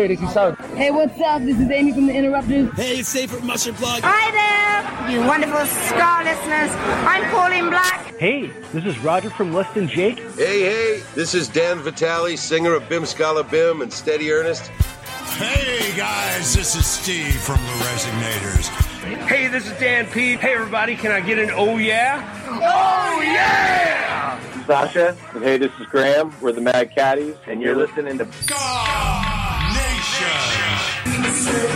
Hey, this is Sound. Hey, what's up? This is Amy from The Interrupters. Hey, it's Safer Mushroom Plug. Hi there, you wonderful Ska listeners. I'm Pauline Black. Hey, this is Roger from Less Than Jake. Hey, hey, this is Dan Vitale, singer of Bim Skala Bim and Steady Earnest. Hey guys, this is Steve from the Resignators. Hey, this is Dan P. Hey, everybody, can I get an oh yeah? Oh yeah! Sasha. And hey, this is Graham. We're the Mad Caddies, and you're listening to Nation. Down,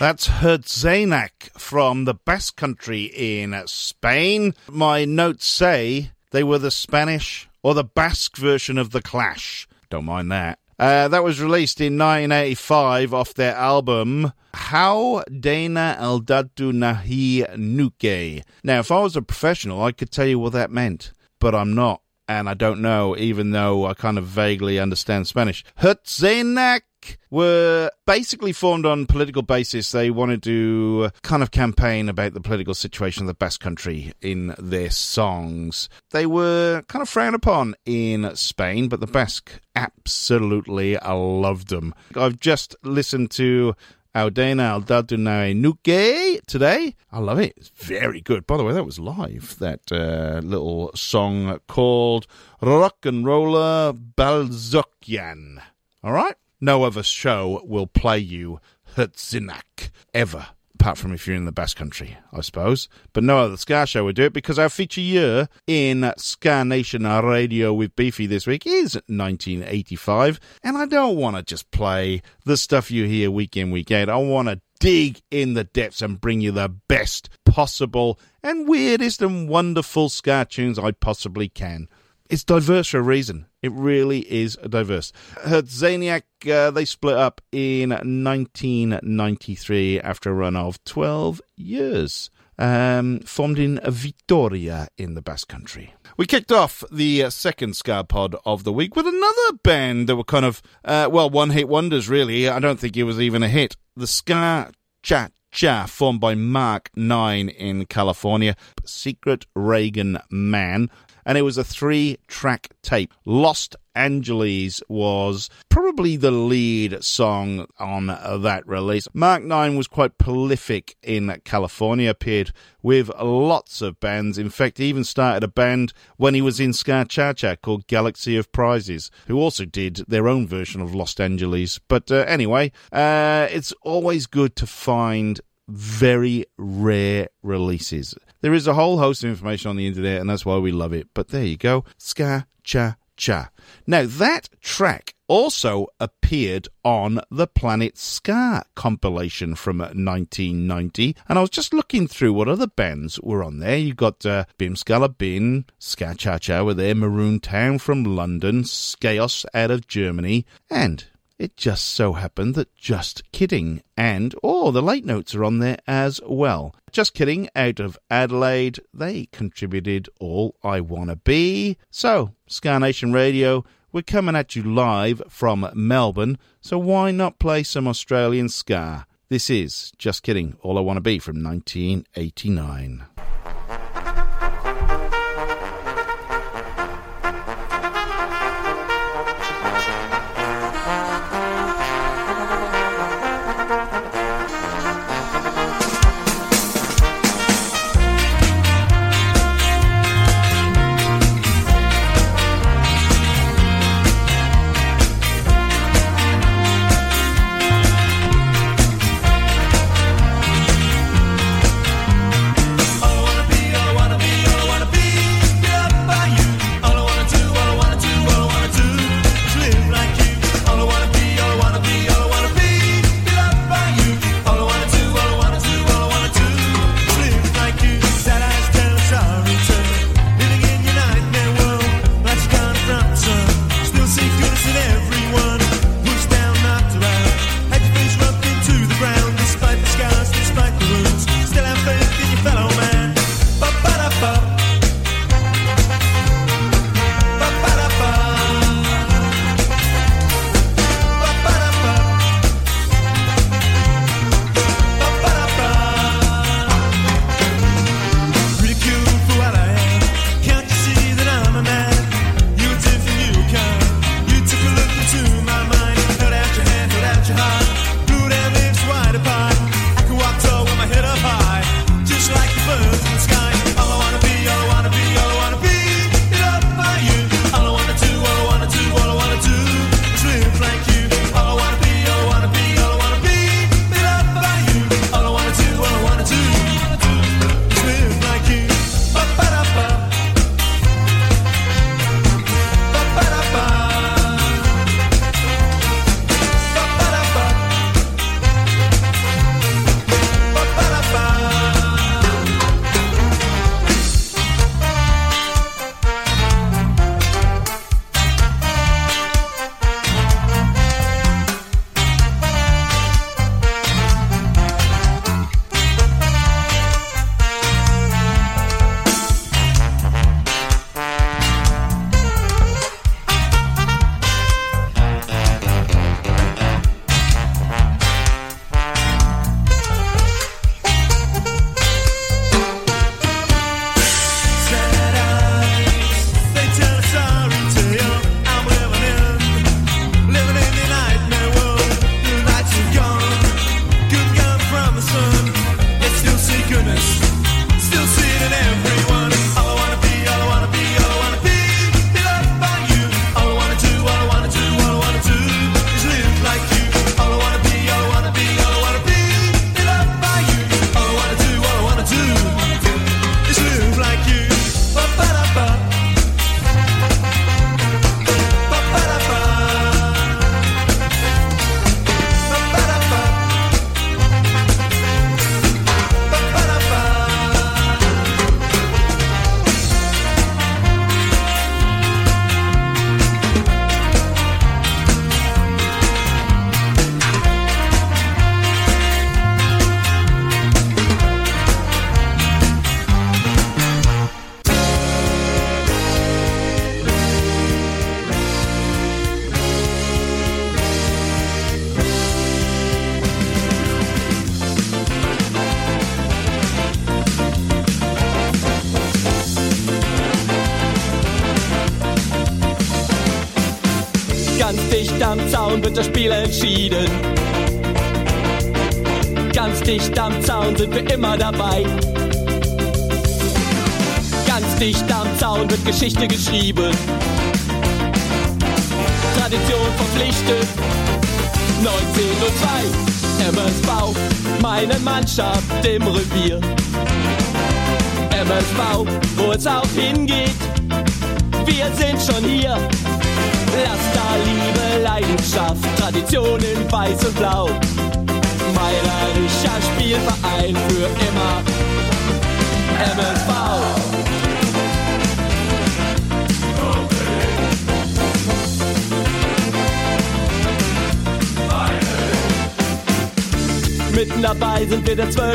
That's Hertzainak from the Basque Country in Spain. My notes say they were the Spanish or the Basque version of The Clash. Don't mind that. Uh, that was released in 1985 off their album How Dana Aldatu Nahi Nuke. Now, if I was a professional, I could tell you what that meant, but I'm not, and I don't know, even though I kind of vaguely understand Spanish. Hertzainak were basically formed on political basis. They wanted to kind of campaign about the political situation of the Basque Country in their songs. They were kind of frowned upon in Spain, but the Basque absolutely loved them. I've just listened to Aldena Aldadunae Nuke today. I love it. It's very good. By the way, that was live. That uh, little song called Rock and Roller Balzokian. All right? No other show will play you Hertzainak ever. Apart from if you're in the Basque Country, I suppose. But no other Ska show would do it because our feature year in Ska Nation Radio with Beefy this week is 1985. And I don't want to just play the stuff you hear week in, week out. I want to dig in the depths and bring you the best possible and weirdest and wonderful Ska tunes I possibly can. It's diverse for a reason. It really is diverse. Hertzainak, uh, they split up in 1993 after a run of 12 years. Um, formed in Vitoria in the Basque Country. We kicked off the uh, second Ska Pod of the week with another band that were kind of, uh, well, one hit wonders, really. I don't think it was even a hit. The Ska Cha Cha, formed by Mark Nine in California, Secret Reagan Man. And it was a three track tape. Lost Angeles was probably the lead song on that release. Mark 9 was quite prolific in California, appeared with lots of bands. In fact, he even started a band when he was in Ska Cha Cha called Galaxy of Prizes, who also did their own version of Lost Angeles. But uh, anyway, uh, it's always good to find very rare releases. There is a whole host of information on the internet, and that's why we love it. But there you go. Ska Cha Cha. Now, that track also appeared on the Planet Ska compilation from 1990, and I was just looking through what other bands were on there. You got uh, Bim Skala Bim, Ska Cha Cha were there, Maroon Town from London, Chaos out of Germany, and it just so happened that Just Kidding and, oh, the late notes are on there as well. Just Kidding out of Adelaide, they contributed All I Wanna Be. So, Ska Nation Radio, we're coming at you live from Melbourne, so why not play some Australian Ska? This is Just Kidding, All I Wanna Be from 1989.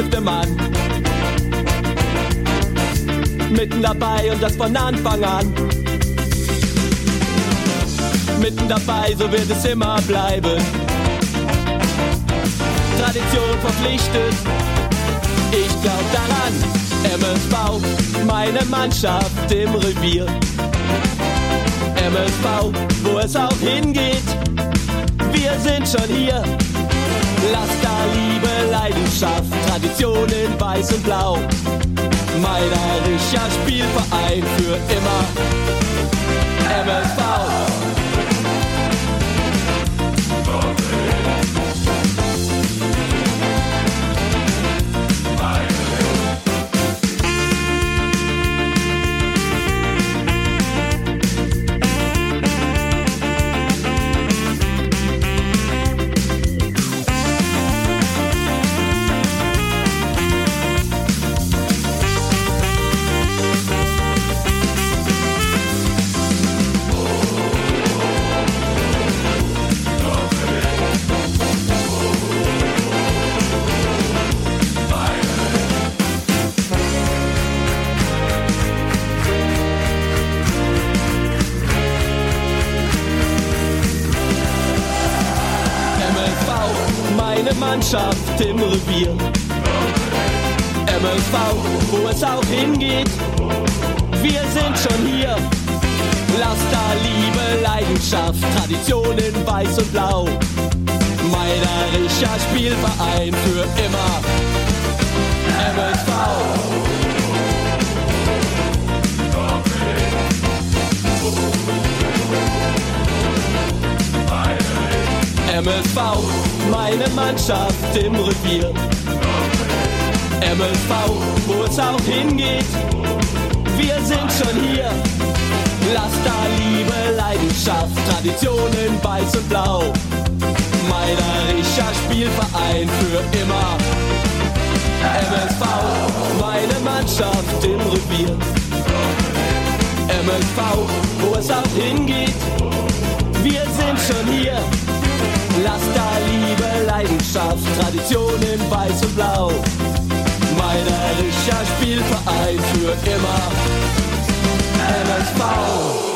zwölfte Mann. Mitten dabei und das von Anfang an. Mitten dabei, so wird es immer bleiben. Tradition verpflichtet, ich glaub daran. MSV, meine Mannschaft im Revier. MSV, wo es auch hingeht, wir sind schon hier. Lass da Liebe, Leidenschaft, Tradition in Weiß und Blau. Meinerischer Spielverein für immer. MSV, 4. MSV, wo es auch hingeht, wir sind schon hier. Laster, Liebe, Leidenschaft, Tradition in Weiß und Blau. Meiderischer Spielverein für immer. MSV. MSV, meine Mannschaft im Revier. MSV, wo es auch hingeht, wir sind schon hier. Lass da Liebe, Leidenschaft, Tradition in Weiß und Blau. Meinerischer Spielverein für immer. MSV, meine Mannschaft im Revier. MSV, wo es auch hingeht, wir sind schon hier. Lass da Liebe, Leidenschaft, Tradition in Weiß und Blau. Meinerischer Spielverein für immer. MSV.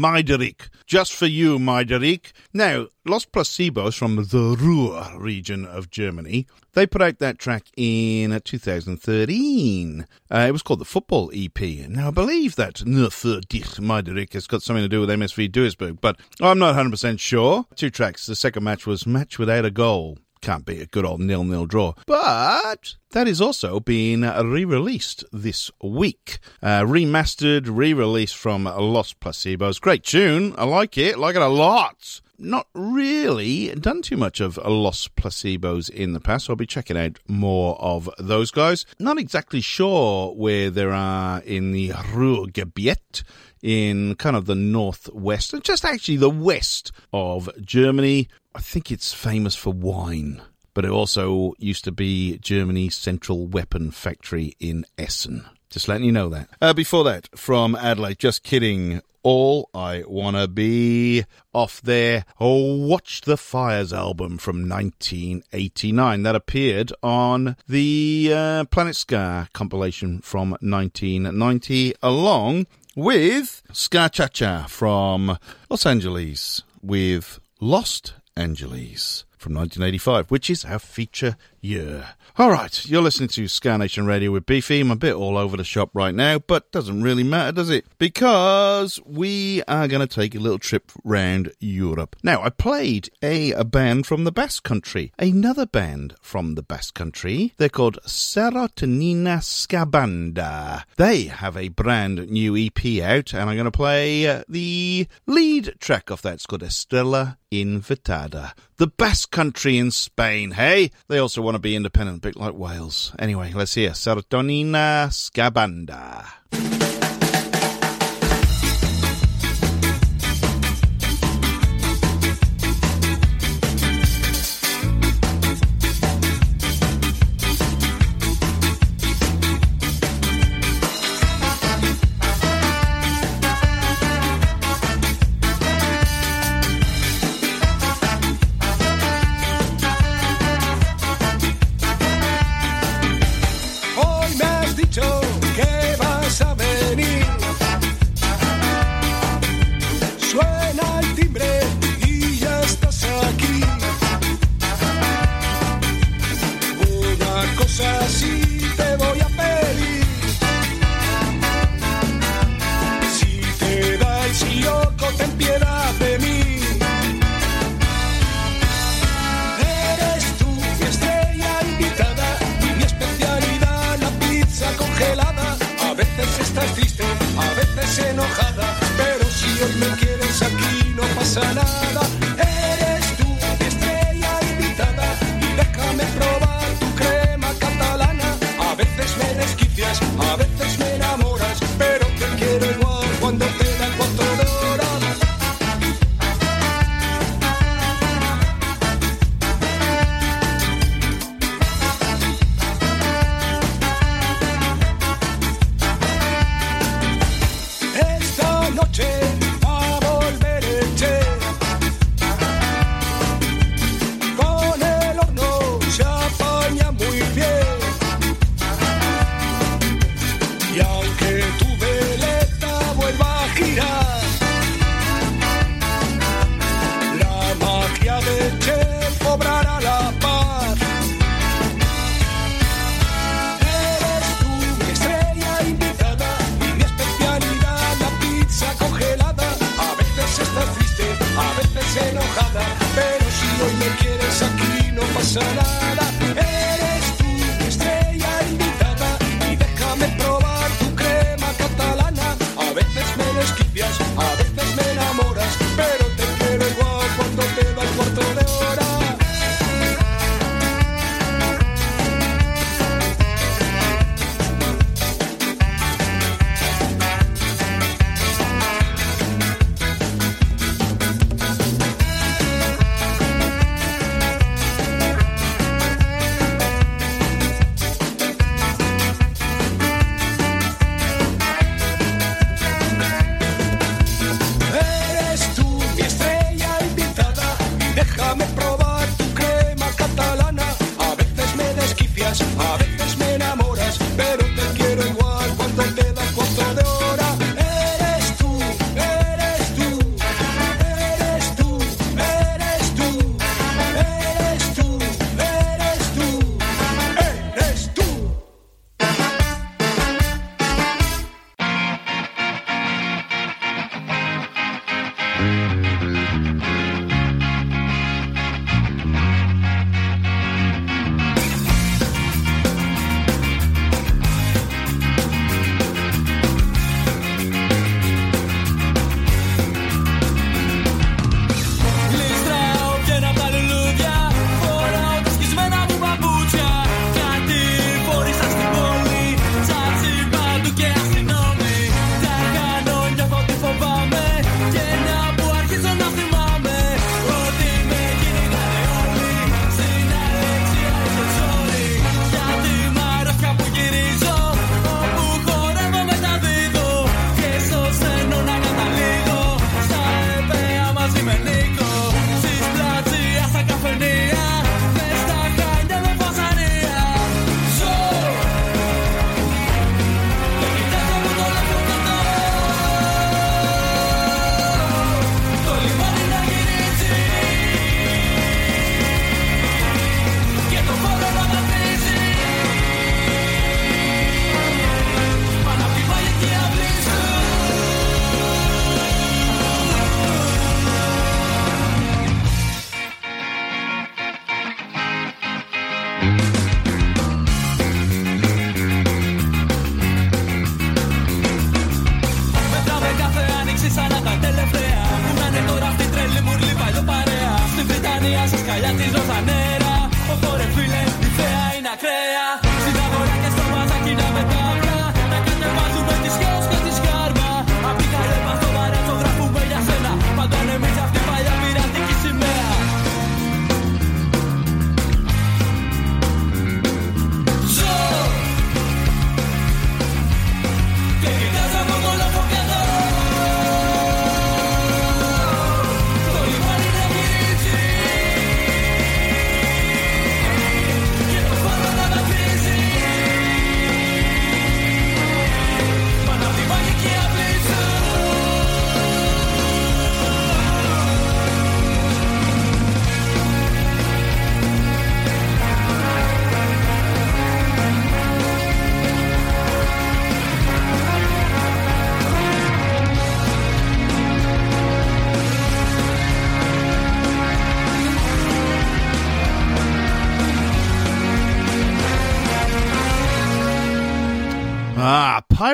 Dich, Meiderik. Just for you, Meiderik. Now, Los Placebos from the Ruhr region of Germany, they put out that track in uh, 2013. Uh, it was called the Football EP. Now, I believe that Ne für dich, Meiderik has got something to do with MSV Duisburg, but I'm not 100% sure. Two tracks. The second match was Match Without a Goal. Can't be a good old nil-nil draw. But that is also being re-released this week. Uh, remastered, re-released from Los Placebos. Great tune. I like it. like it a lot. Not really done too much of Los Placebos in the past. So I'll be checking out more of those guys. Not exactly sure where there are in the Ruhrgebiet in kind of the northwest, just actually the west of Germany. I think it's famous for wine, but it also used to be Germany's central weapon factory in Essen. Just letting you know that. Uh, before that, from Adelaide, just kidding. All I Wanna Be off their oh, Watch the Fires album from 1989 that appeared on the uh, Planet Ska compilation from 1990 along with Ska Cha Cha from Los Angeles with Lost Angeles from 1985, which is our feature year. All right, you're listening to Ska Nation Radio with Beefy. I'm a bit all over the shop right now, but doesn't really matter, does it? Because we are going to take a little trip round Europe. Now, I played a, a band from the Basque Country, another band from the Basque Country. They're called Serotonina Ska Banda. They have a brand new EP out, and I'm going to play uh, the lead track of that. It's called Estrella Invitada. The Basque Country in Spain, hey? They also want to be independent, a bit like Wales. Anyway, let's hear Serotonina Ska Banda.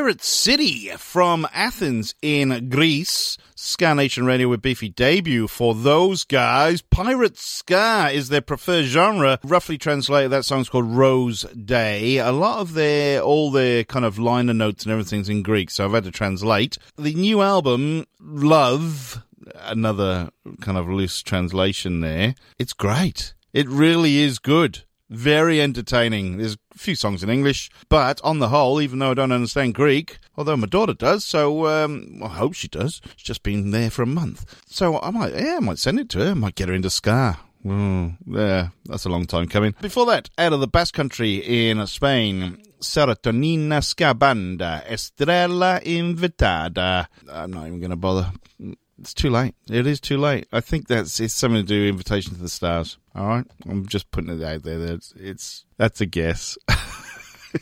Pirate City from Athens in Greece. Ska Nation Radio with Beefy debut for those guys. Pirate Ska is their preferred genre. Roughly translated, that song's called Rose Day. A lot of their, all their kind of liner notes and everything's in Greek, so I've had to translate. The new album, Love, another kind of loose translation there. It's great. It really is good. Very entertaining. There's a few songs in English, but on the whole, even though I don't understand Greek, although my daughter does, so um, I hope she does. She's just been there for a month, so I might, yeah, I might send it to her. I might get her into ska. Mm, yeah, that's a long time coming. Before that, out of the Basque Country in Spain, Serotonina Ska Banda, Estrella Invitada. I'm not even going to bother. It's too late. It is too late. I think that's it's something to do with Invitation to the Stars. All right, I'm just putting it out there. That's it's that's a guess.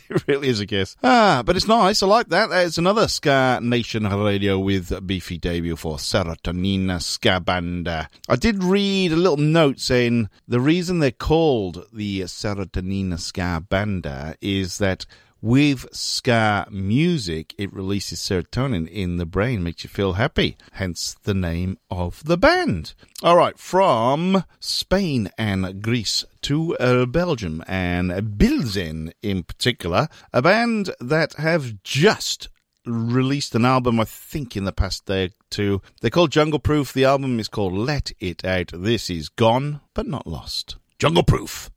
it really is a guess. Ah, but it's nice. I like that. It's another Ska Nation radio with a beefy debut for Serotonina Ska Banda. I did read a little note saying the reason they're called the Serotonina Ska Banda is that with ska music, it releases serotonin in the brain, makes you feel happy. Hence the name of the band. All right, from Spain and Greece to uh, Belgium and Bilzen in particular, a band that have just released an album, I think, in the past day or two. They're called Jungleproof. The album is called Let It Out. This is Gone, but Not Lost. Jungleproof.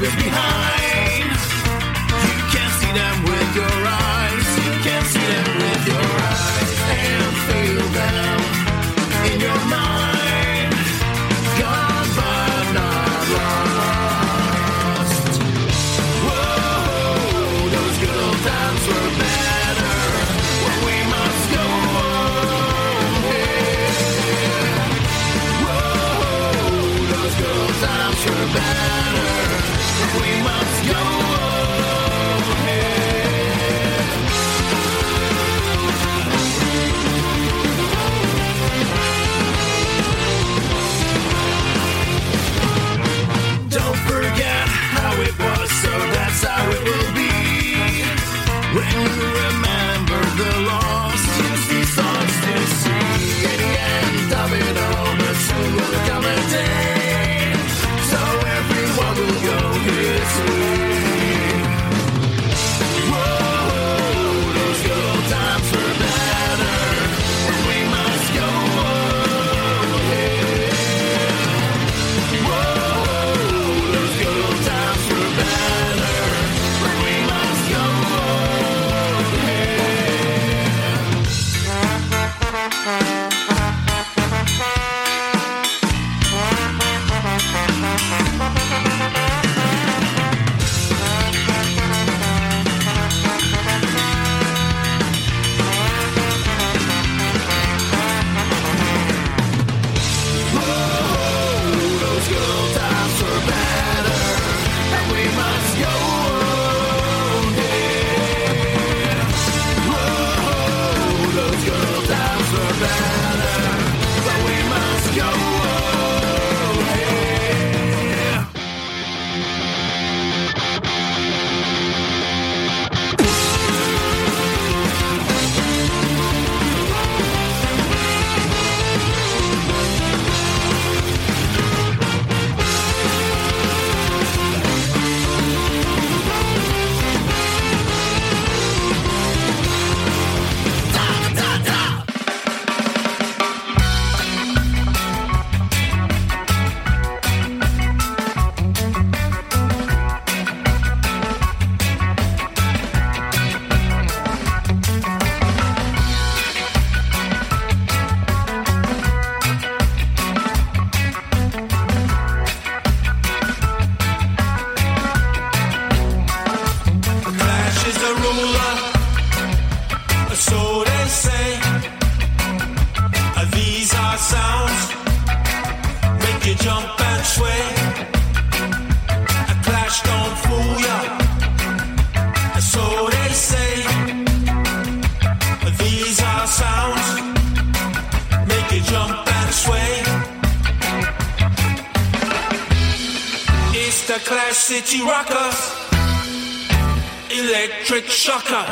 Leave us behind. You can't see them with City rockers, electric shocker.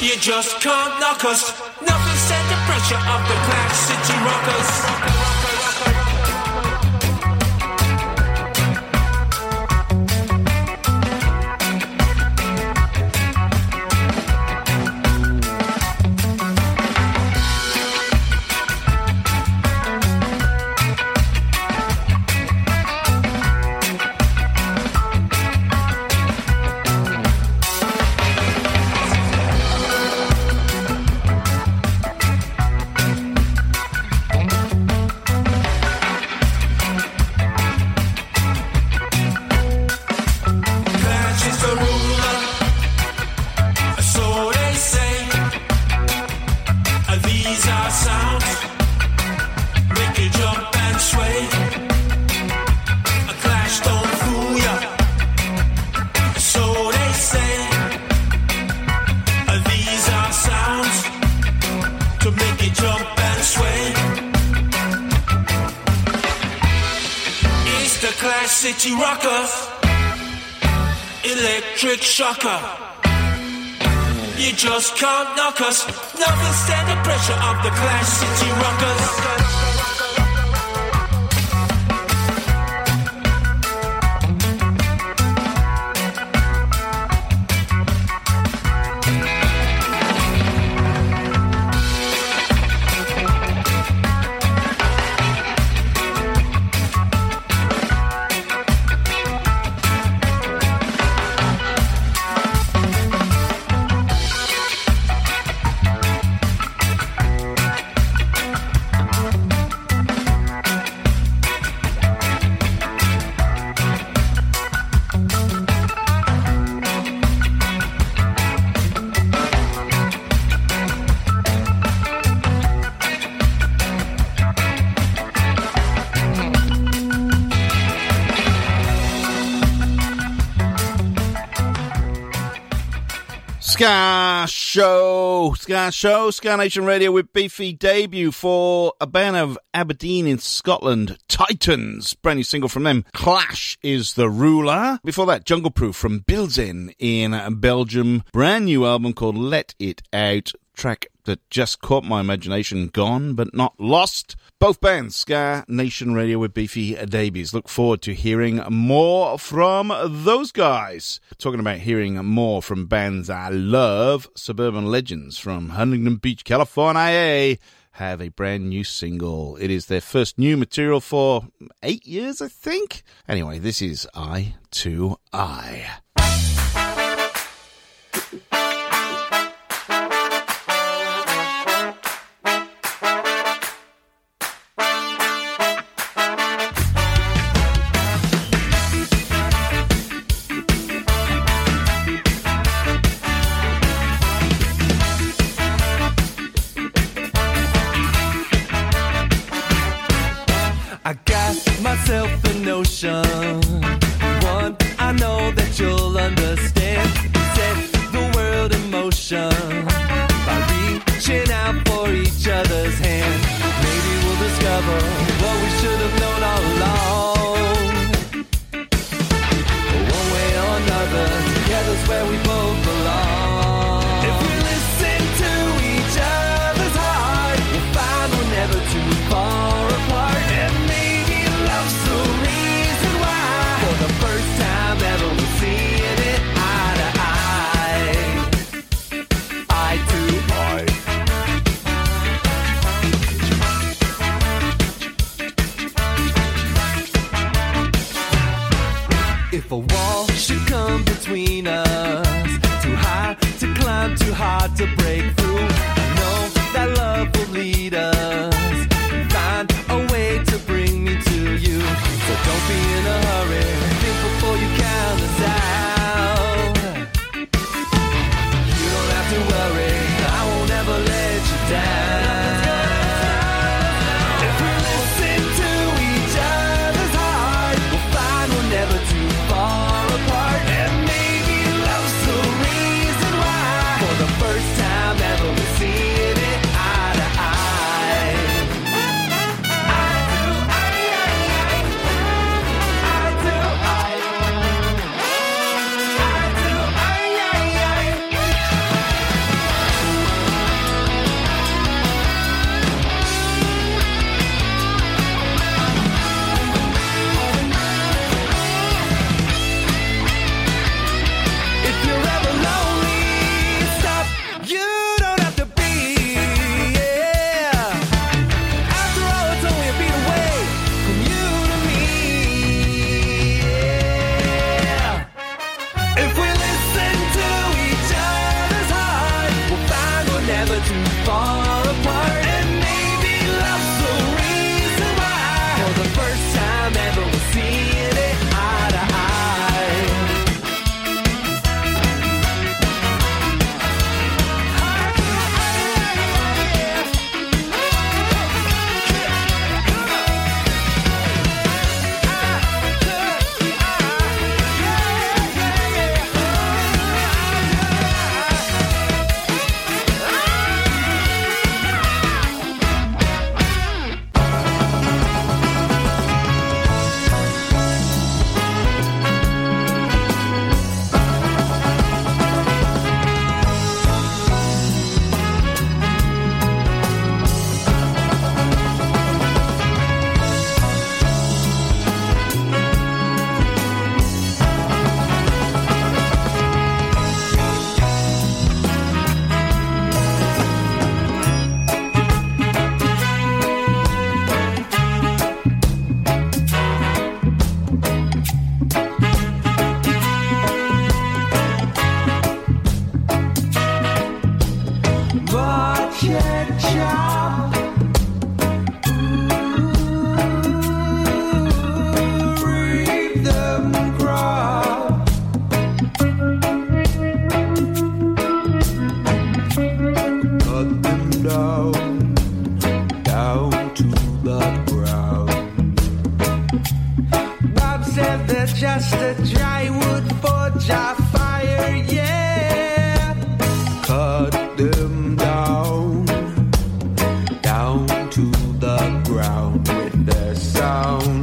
You just can't knock us. Nothing stand the pressure of the Clash City Rockers. Can't knock us. Nothing stand the pressure of the Clash City Rockers. Ska Show, Ska Show, Ska Nation Radio with Beefy debut for a band of Aberdeen in Scotland, Titans, brand new single from them. Clash is the ruler. Before that, Jungleproof from Bilzen in Belgium, brand new album called Let It Out. Track that just caught my imagination, gone but not lost. Both bands, Ska Nation Radio with Beefy Davies. Look forward to hearing more from those guys. Talking about hearing more from bands I love, Suburban Legends from Huntington Beach, California have a brand new single. It is their first new material for eight years, I think. Anyway, this is I to I. I got myself a notion. One I know that you'll understand. Set the world in motion by reaching out for each other's hand. Maybe we'll discover what we should have known all along. One way or another, together's where we If a wall should come between us, too high to climb, too hard to break through, I know that love will lead us. With the sound.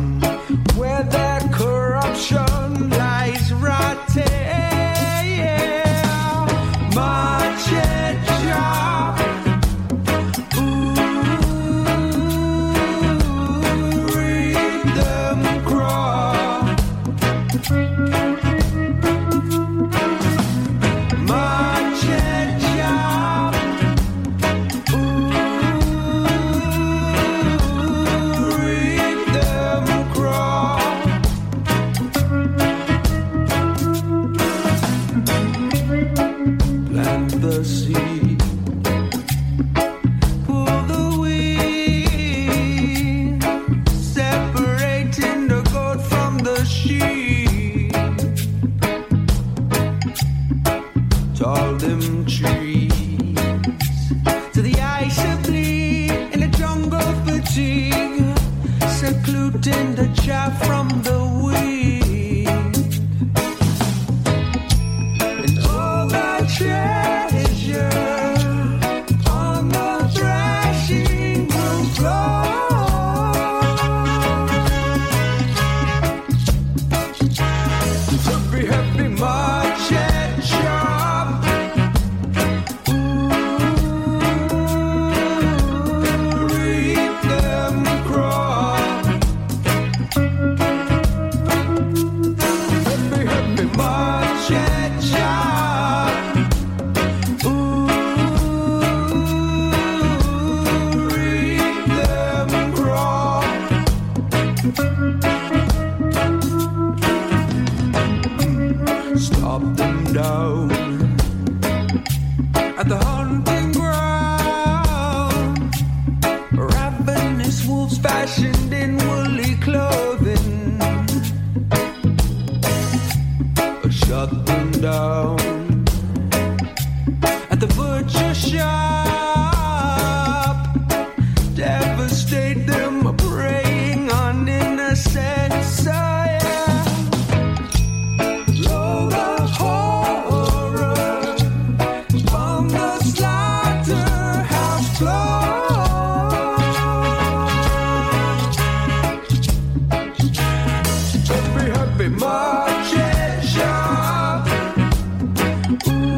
Ooh,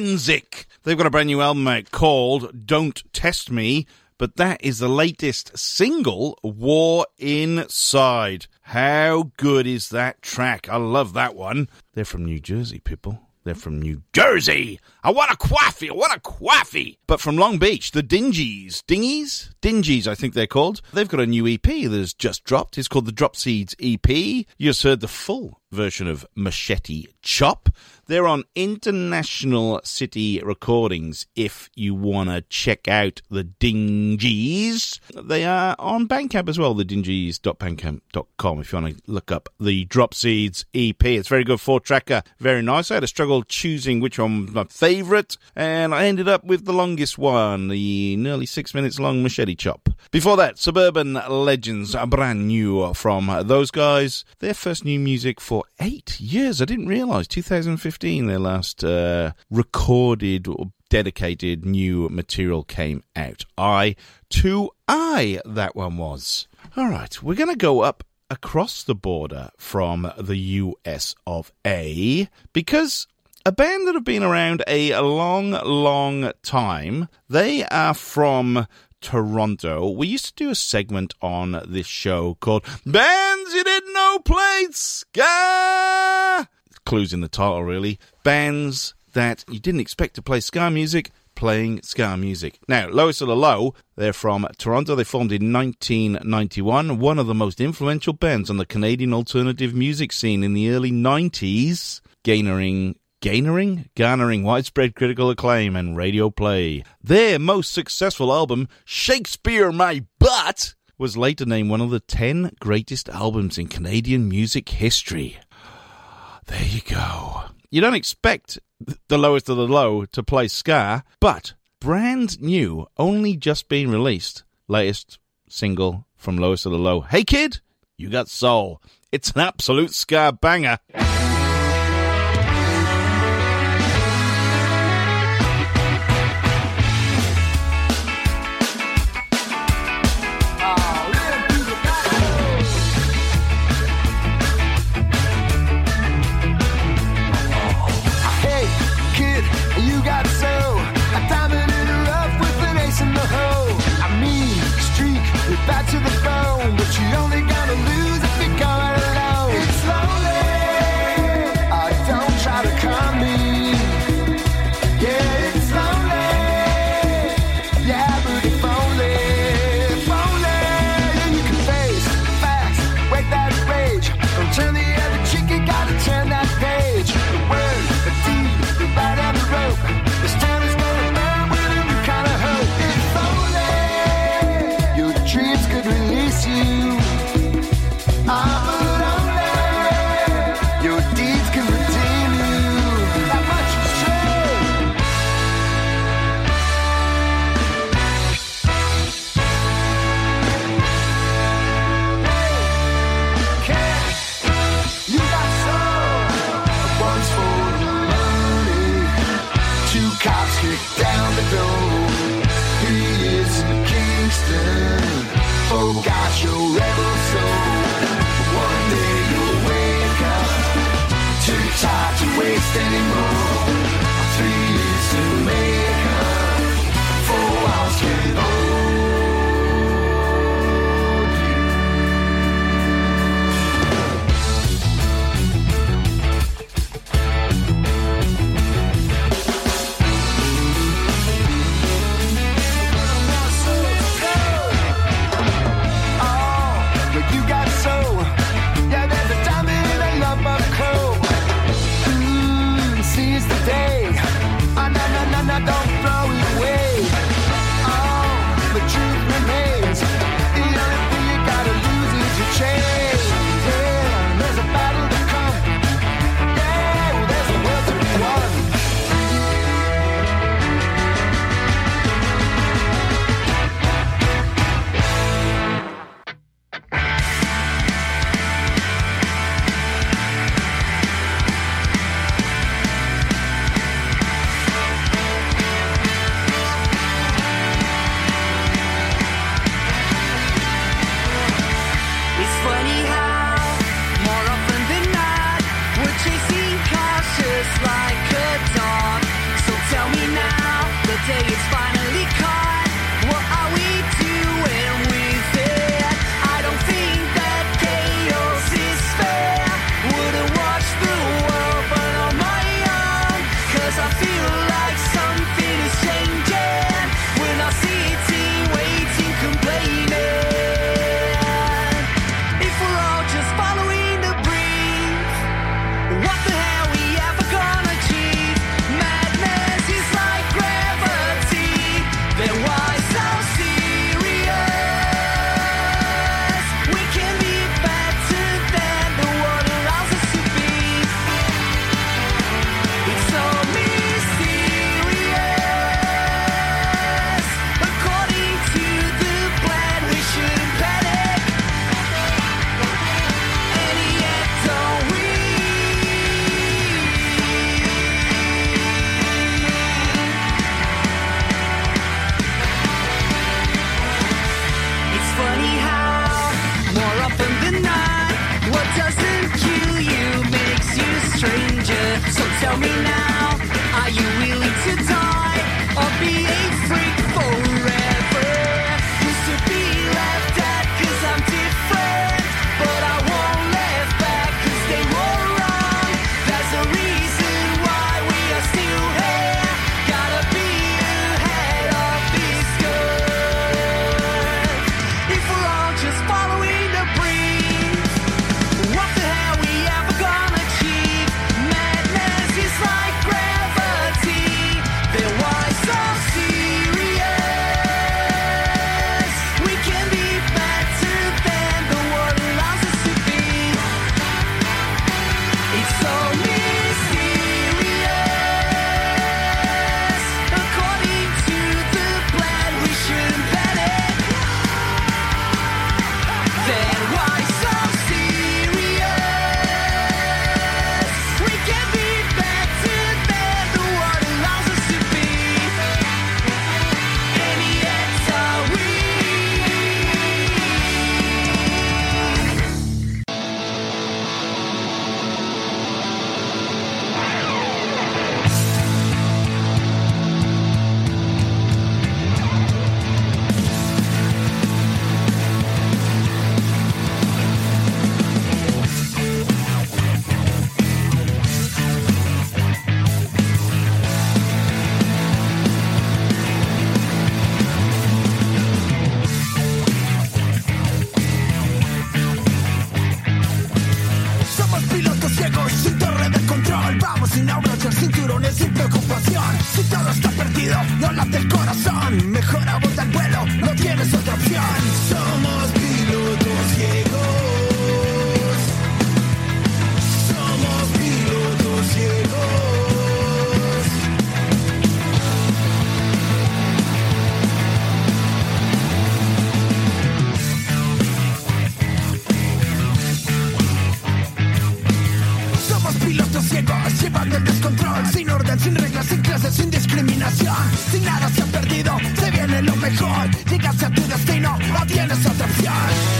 Phensic. They've got a brand new album out called Don't Test Me, but that is the latest single, War Inside. How good is that track? I love that one. They're from New Jersey, people. They're from New Jersey. Ah, I want a coffee. I want a coffee. But from Long Beach, the Dingees. Dingees? Dingees, I think they're called. They've got a new EP that has just dropped. It's called the Drop Seeds EP. You just heard the full version of Machete Chop. They're on International City Recordings if you want to check out the Dingees. They are on Bandcamp as well, the dingees.bandcamp.com if you want to look up the Drop Seeds EP. It's very good four tracker, very nice. I had a struggle choosing which one my favourite, and I ended up with the longest one, the nearly six minutes long Machete Chop. Before that, Suburban Legends, a brand new from those guys. Their first new music for eight years. I didn't realise 2015 their last uh, recorded or dedicated new material came out. I to I that one was. All right, we're going to go up across the border from the US of A because a band that have been around a long, long time. They are from Toronto. We used to do a segment on this show called Bands You Didn't Know Played Ska. Clues in the title, really. Bands that you didn't expect to play ska music playing ska music. Now, Lowest of the Low, they're from Toronto. They formed in 1991, one of the most influential bands on the Canadian alternative music scene in the early 90s, garnering garnering garnering widespread critical acclaim and radio play. Their most successful album, Shakespeare My Butt, was later named one of the 10 greatest albums in Canadian music history. There you go. You don't expect the lowest of the low to play ska, but brand new, only just being released. Latest single from Lowest of the Low. Hey kid, you got soul. It's an absolute ska banger. Discriminación Si nada se ha perdido, se viene lo mejor. Llegas a tu destino, no tienes otra opción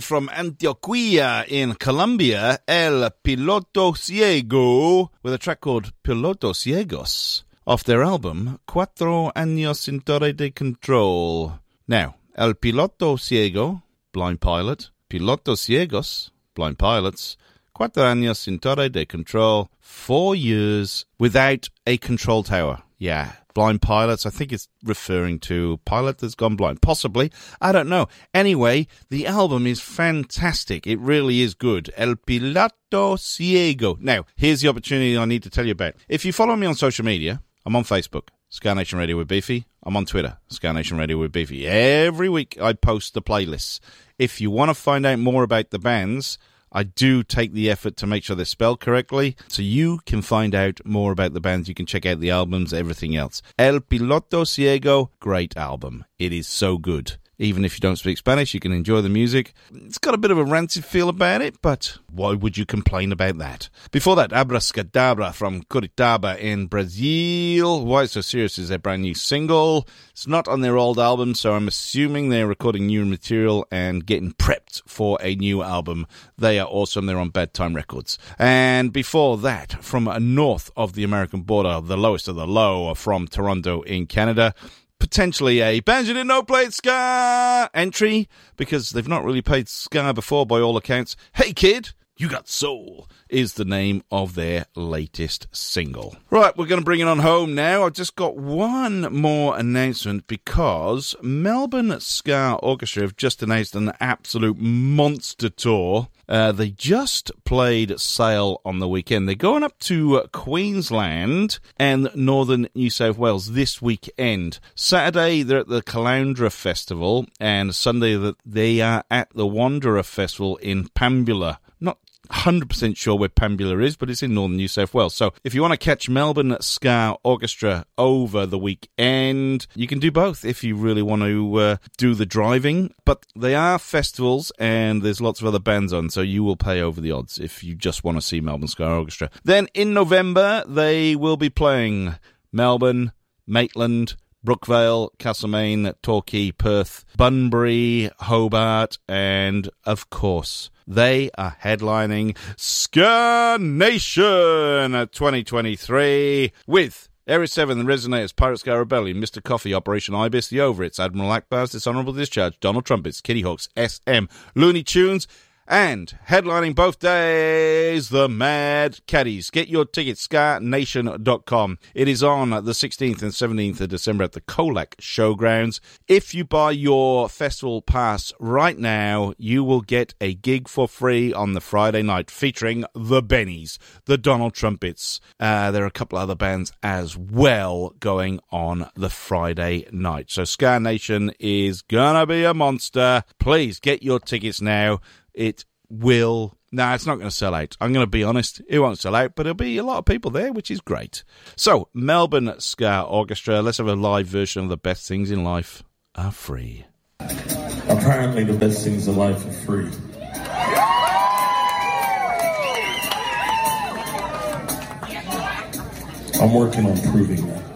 from Antioquia in Colombia, El Piloto Ciego, with a track called Piloto Ciegos, off their album Cuatro Años Sin Torre de Control. Now, El Piloto Ciego, Blind Pilot, Piloto Ciegos, Blind Pilots, Cuatro Años Sin Torre de Control, four years without a control tower. Yeah, blind pilots. I think it's referring to pilot that's gone blind. Possibly. I don't know. Anyway, the album is fantastic. It really is good. El Piloto Ciego. Now, here's the opportunity I need to tell you about. If you follow me on social media, I'm on Facebook. Ska Nation Radio with Beefy. I'm on Twitter, Ska Nation Radio with Beefy. Every week I post the playlists. If you want to find out more about the bands, I do take the effort to make sure they're spelled correctly so you can find out more about the bands. You can check out the albums, everything else. El Piloto Ciego, great album. It is so good. Even if you don't speak Spanish, you can enjoy the music. It's got a bit of a rancid feel about it, but why would you complain about that? Before that, Abraskadabra from Curitiba in Brazil. Why So Serious is their brand new single. It's not on their old album, so I'm assuming they're recording new material and getting prepped for a new album. They are awesome. They're on Bad Time Records. And before that, from north of the American border, the lowest of the low, from Toronto in Canada, potentially a Band You Didn't Know Played Ska entry because they've not really played Ska before by all accounts. Hey Kid, You Got Soul is the name of their latest single. Right, we're going to bring it on home now. I've just got one more announcement because Melbourne Ska Orchestra have just announced an absolute monster tour. Uh, they just played Sale on the weekend. They're going up to uh, Queensland and northern New South Wales this weekend. Saturday, they're at the Caloundra Festival, and Sunday, they are at the Wanderer Festival in Pambula. Not 100% sure where Pambula is, but it's in northern New South Wales. So if you want to catch Melbourne Ska Orchestra over the weekend, you can do both if you really want to uh, do the driving. But they are festivals and there's lots of other bands on, so you will pay over the odds if you just want to see Melbourne Ska Orchestra. Then in November, they will be playing Melbourne, Maitland, Brookvale, Castlemaine, Torquay, Perth, Bunbury, Hobart, and of course, they are headlining Ska Nation 2023 with Area 7, The Resonators, Pirate Sky Rebellion, Mr. Coffee, Operation Ibis, The Overits, Admiral Akbar's Dishonorable Discharge, Donald Trumpets, Kitty Hawks, SM, Looney Tunes, and headlining both days, the Mad Caddies. Get your tickets, skanation.com. It is on the 16th and 17th of December at the Colac Showgrounds. If you buy your festival pass right now, you will get a gig for free on the Friday night featuring the Bennies, the Donald Trumpets. Uh, there are a couple other bands as well going on the Friday night. So Ska Nation is gonna be a monster. Please get your tickets now it will. Nah, it's not going to sell out. I'm going to be honest. It won't sell out, but there'll be a lot of people there, which is great. So, Melbourne Ska Orchestra, let's have a live version of The Best Things in Life Are Free. Apparently, the best things in life are free. I'm working on proving that.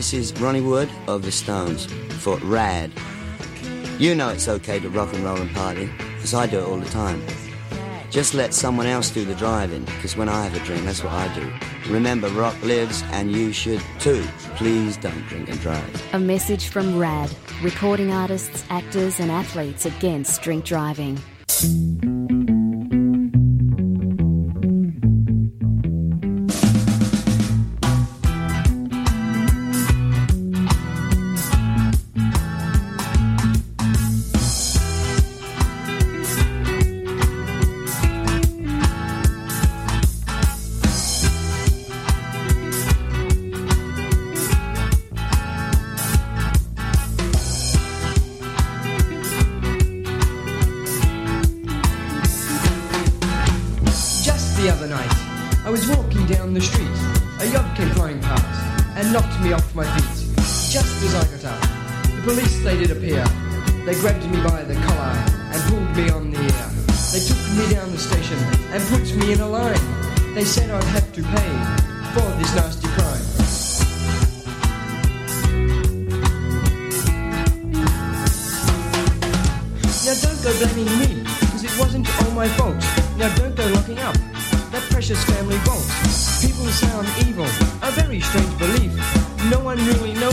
This is Ronnie Wood of the Stones for Rad. You know it's okay to rock and roll and party, because I do it all the time. Just let someone else do the driving, because when I have a drink, that's what I do. Remember, rock lives, and you should too. Please don't drink and drive. A message from RAD, recording artists, actors, and athletes against drink driving.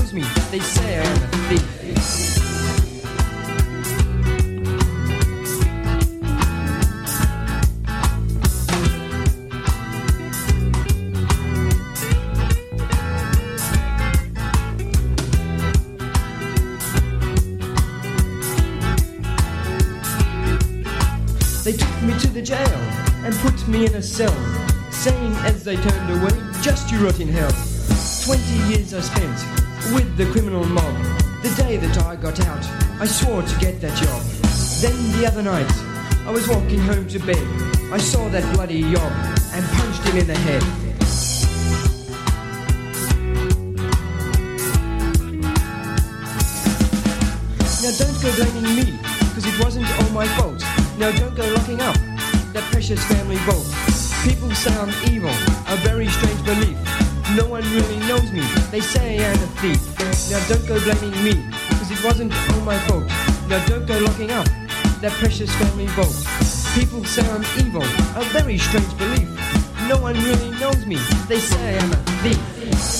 Knows me, they say I am a thief. They took me to the jail and put me in a cell, saying as they turned away, just you rot in hell. Twenty years I spent with the criminal mob. The day that I got out, I swore to get that job. Then the other night, I was walking home to bed. I saw that bloody yob and punched him in the head. Now don't go blaming me, cause it wasn't all my fault. Now don't go locking up that precious family vault. People I'm evil, a very strange belief. No one really knows me, they say I am a thief. Now don't go blaming me, cause it wasn't all my fault. Now don't go locking up that precious family vault. People say I'm evil, a very strange belief. No one really knows me, they say I am a thief.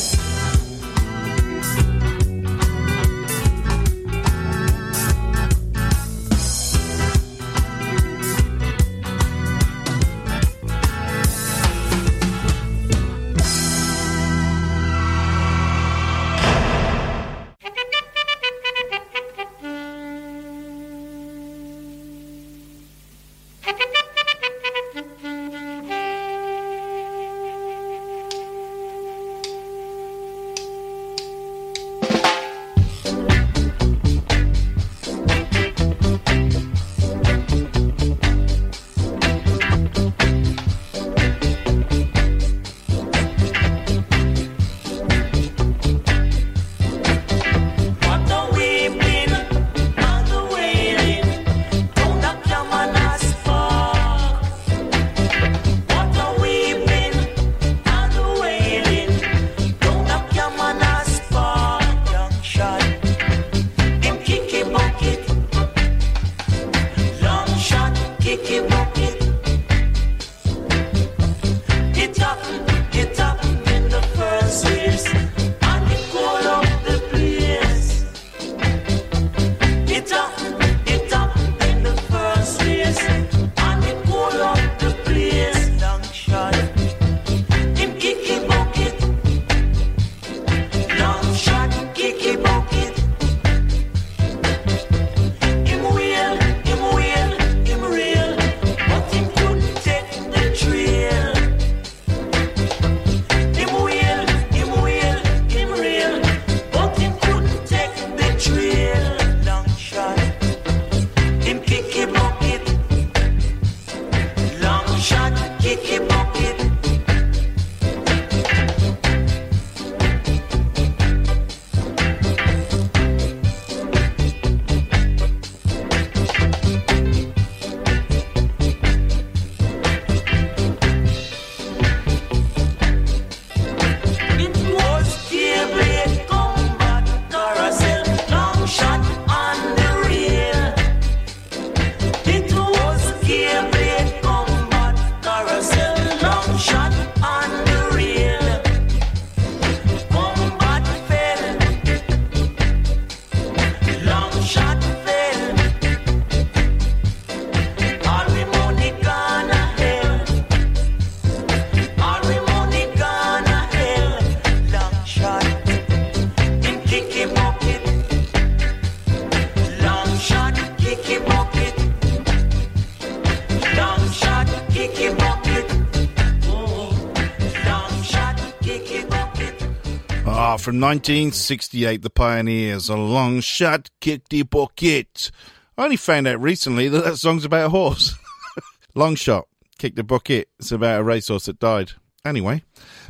From 1968, The Pioneers, a long shot, kick the bucket. I only found out recently that that song's about a horse. long shot, kick the bucket. It's about a racehorse that died. Anyway,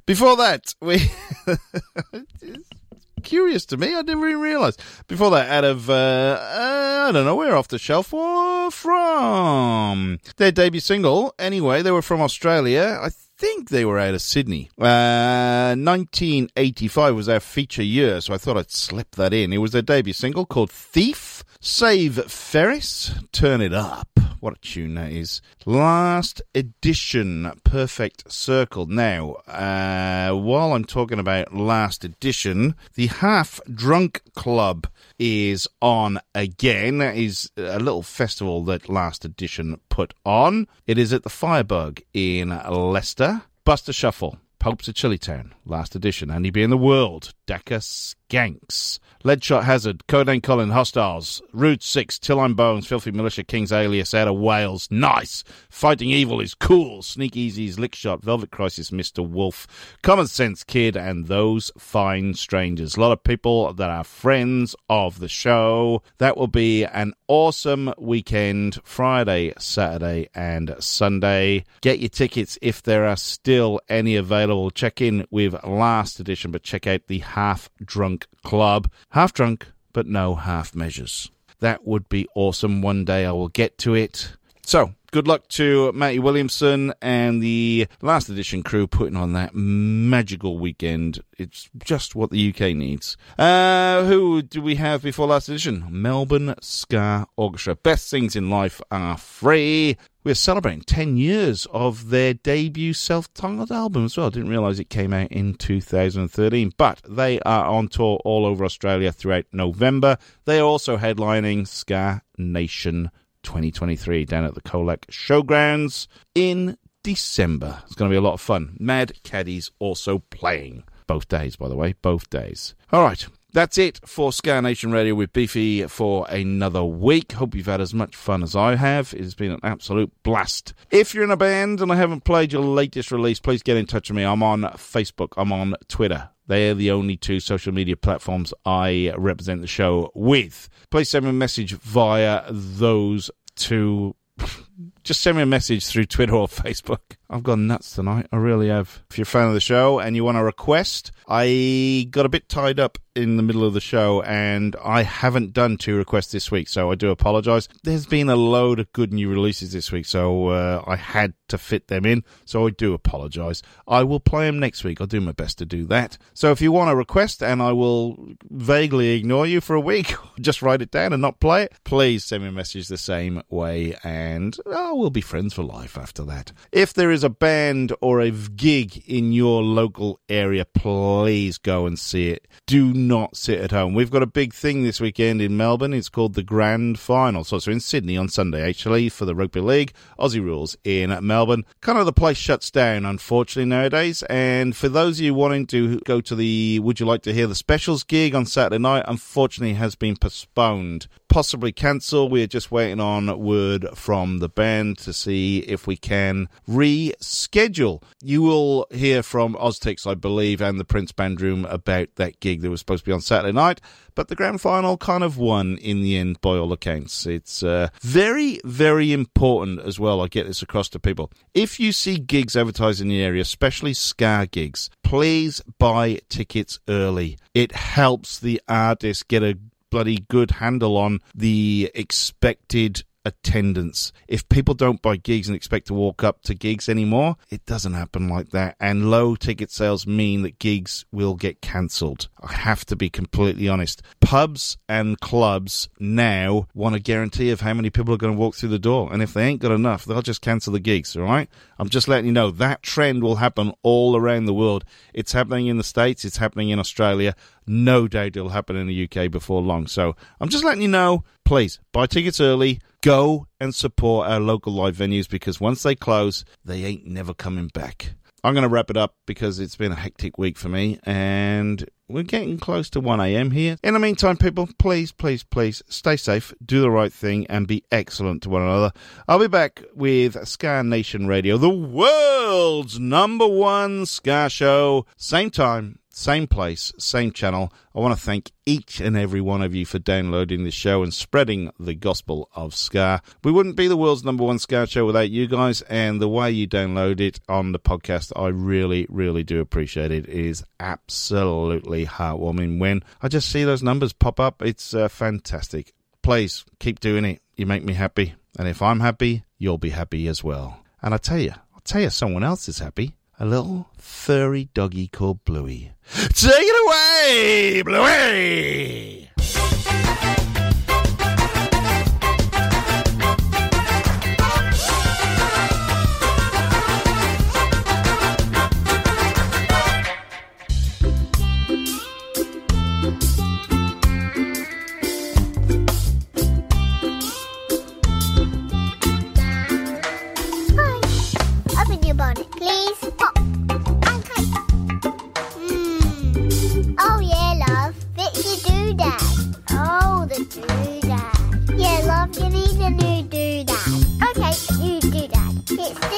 before that, we. Curious to me, I didn't even realise. Before that, out of, uh, uh, I don't know, where off the shelf or from? Their debut single, anyway, they were from Australia. I think they were out of Sydney. Uh, 1985 was their feature year, so I thought I'd slip that in. It was their debut single called Thief. Save Ferris, Turn It Up. What a tune that is. Last edition, Perfect Circle. Now, uh, while I'm talking about last edition, the Half Drunk Club is on again. That is a little festival that last edition put on. It is at the Firebug in Leicester. Buster Shuffle. Popes of Chillitown, last edition. Andy B in the World, Decker Skanks, Leadshot Hazard, Codename Colin, Hostiles, Route 6, Till I'm Bones, Filthy Militia, King's Alias, out of Wales, nice! Fighting Evil is cool, Sneak Easy's Lickshot, Velvet Crisis, Mr. Wolf, Common Sense Kid, and Those Fine Strangers. A lot of people that are friends of the show. That will be an awesome weekend, Friday, Saturday, and Sunday. Get your tickets if there are still any available. Check in with last edition, but check out the Half Drunk Club. Half drunk, but no half measures. That would be awesome. One day I will get to it. So, good luck to Matty Williamson and the last edition crew putting on that magical weekend. It's just what the UK needs. Uh, who do we have before last edition? Melbourne Ska Orchestra. Best things in life are free. We're celebrating 10 years of their debut self titled album as well. Didn't realise it came out in 2013, but they are on tour all over Australia throughout November. They are also headlining Ska Nation 2023 down at the Colac Showgrounds in December. It's going to be a lot of fun. Mad Caddies also playing. Both days, by the way, both days. All right, that's it for Ska Nation Radio with Beefy for another week. Hope you've had as much fun as I have. It's been an absolute blast. If you're in a band and I haven't played your latest release, please get in touch with me. I'm on Facebook, I'm on Twitter. They're the only two social media platforms I represent the show with. Please send me a message via those two. Just send me a message through Twitter or Facebook. I've gone nuts tonight. I really have. If you're a fan of the show and you want a request, I got a bit tied up in the middle of the show and I haven't done two requests this week, so I do apologise. There's been a load of good new releases this week, so uh, I had to fit them in, so I do apologise. I will play them next week. I'll do my best to do that. So if you want a request and I will vaguely ignore you for a week, just write it down and not play it, please send me a message the same way and oh, we'll be friends for life after that. If there is a band or a gig in your local area, please go and see it. Do not sit at home. We've got a big thing this weekend in Melbourne. It's called the Grand Final. So it's in Sydney on Sunday, actually, for the Rugby League. Aussie Rules in Melbourne. Kind of the place shuts down, unfortunately, nowadays. And for those of you wanting to go to the Would You Like to Hear the Specials gig on Saturday night, unfortunately has been postponed. Possibly cancel. We're just waiting on word from the band to see if we can reschedule. You will hear from Oztix, I believe, and the Prince Bandroom about that gig that was supposed to be on Saturday night, but the grand final kind of won in the end by all accounts. It's uh, very, very important as well. I get this across to people. If you see gigs advertised in the area, especially ska gigs, please buy tickets early. It helps the artist get a bloody good handle on the expected attendance. If people don't buy gigs and expect to walk up to gigs anymore, it doesn't happen like that. And low ticket sales mean that gigs will get cancelled. I have to be completely honest. Pubs and clubs now want a guarantee of how many people are going to walk through the door. And if they ain't got enough, they'll just cancel the gigs, all right? I'm just letting you know that trend will happen all around the world. It's happening in the States, it's happening in Australia. No doubt it'll happen in the UK before long. So I'm just letting you know, please buy tickets early. Go and support our local live venues because once they close, they ain't never coming back. I'm going to wrap it up because it's been a hectic week for me and we're getting close to 1am here. In the meantime, people, please, please, please stay safe, do the right thing, and be excellent to one another. I'll be back with Ska Nation Radio, the world's number one Ska show, same time, same place, same channel. I want to thank each and every one of you for downloading the show and spreading the gospel of Ska. We wouldn't be the world's number one Ska show without you guys, and the way you download it on the podcast, I really, really do appreciate it. It is absolutely heartwarming when I just see those numbers pop up. It's uh, fantastic. Please keep doing it. You make me happy. And if I'm happy, you'll be happy as well. And I tell you, I'll tell you someone else is happy. A little furry doggy called Bluey. Take it away, Bluey!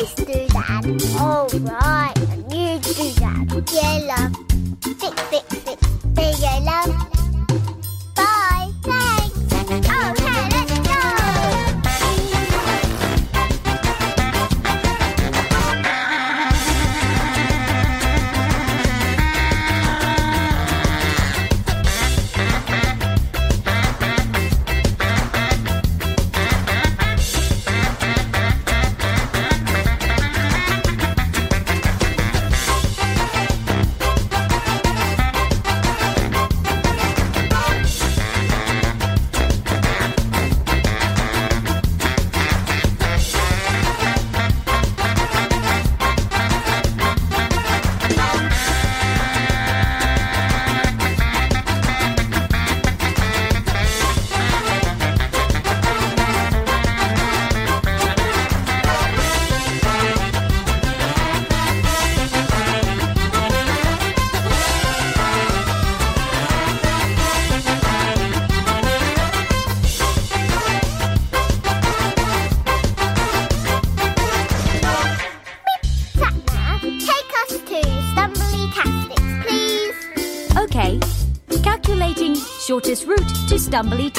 It's this doodad. Oh right, a new doodad. Yeah, love. Fix, fix, fix. There you Stumbly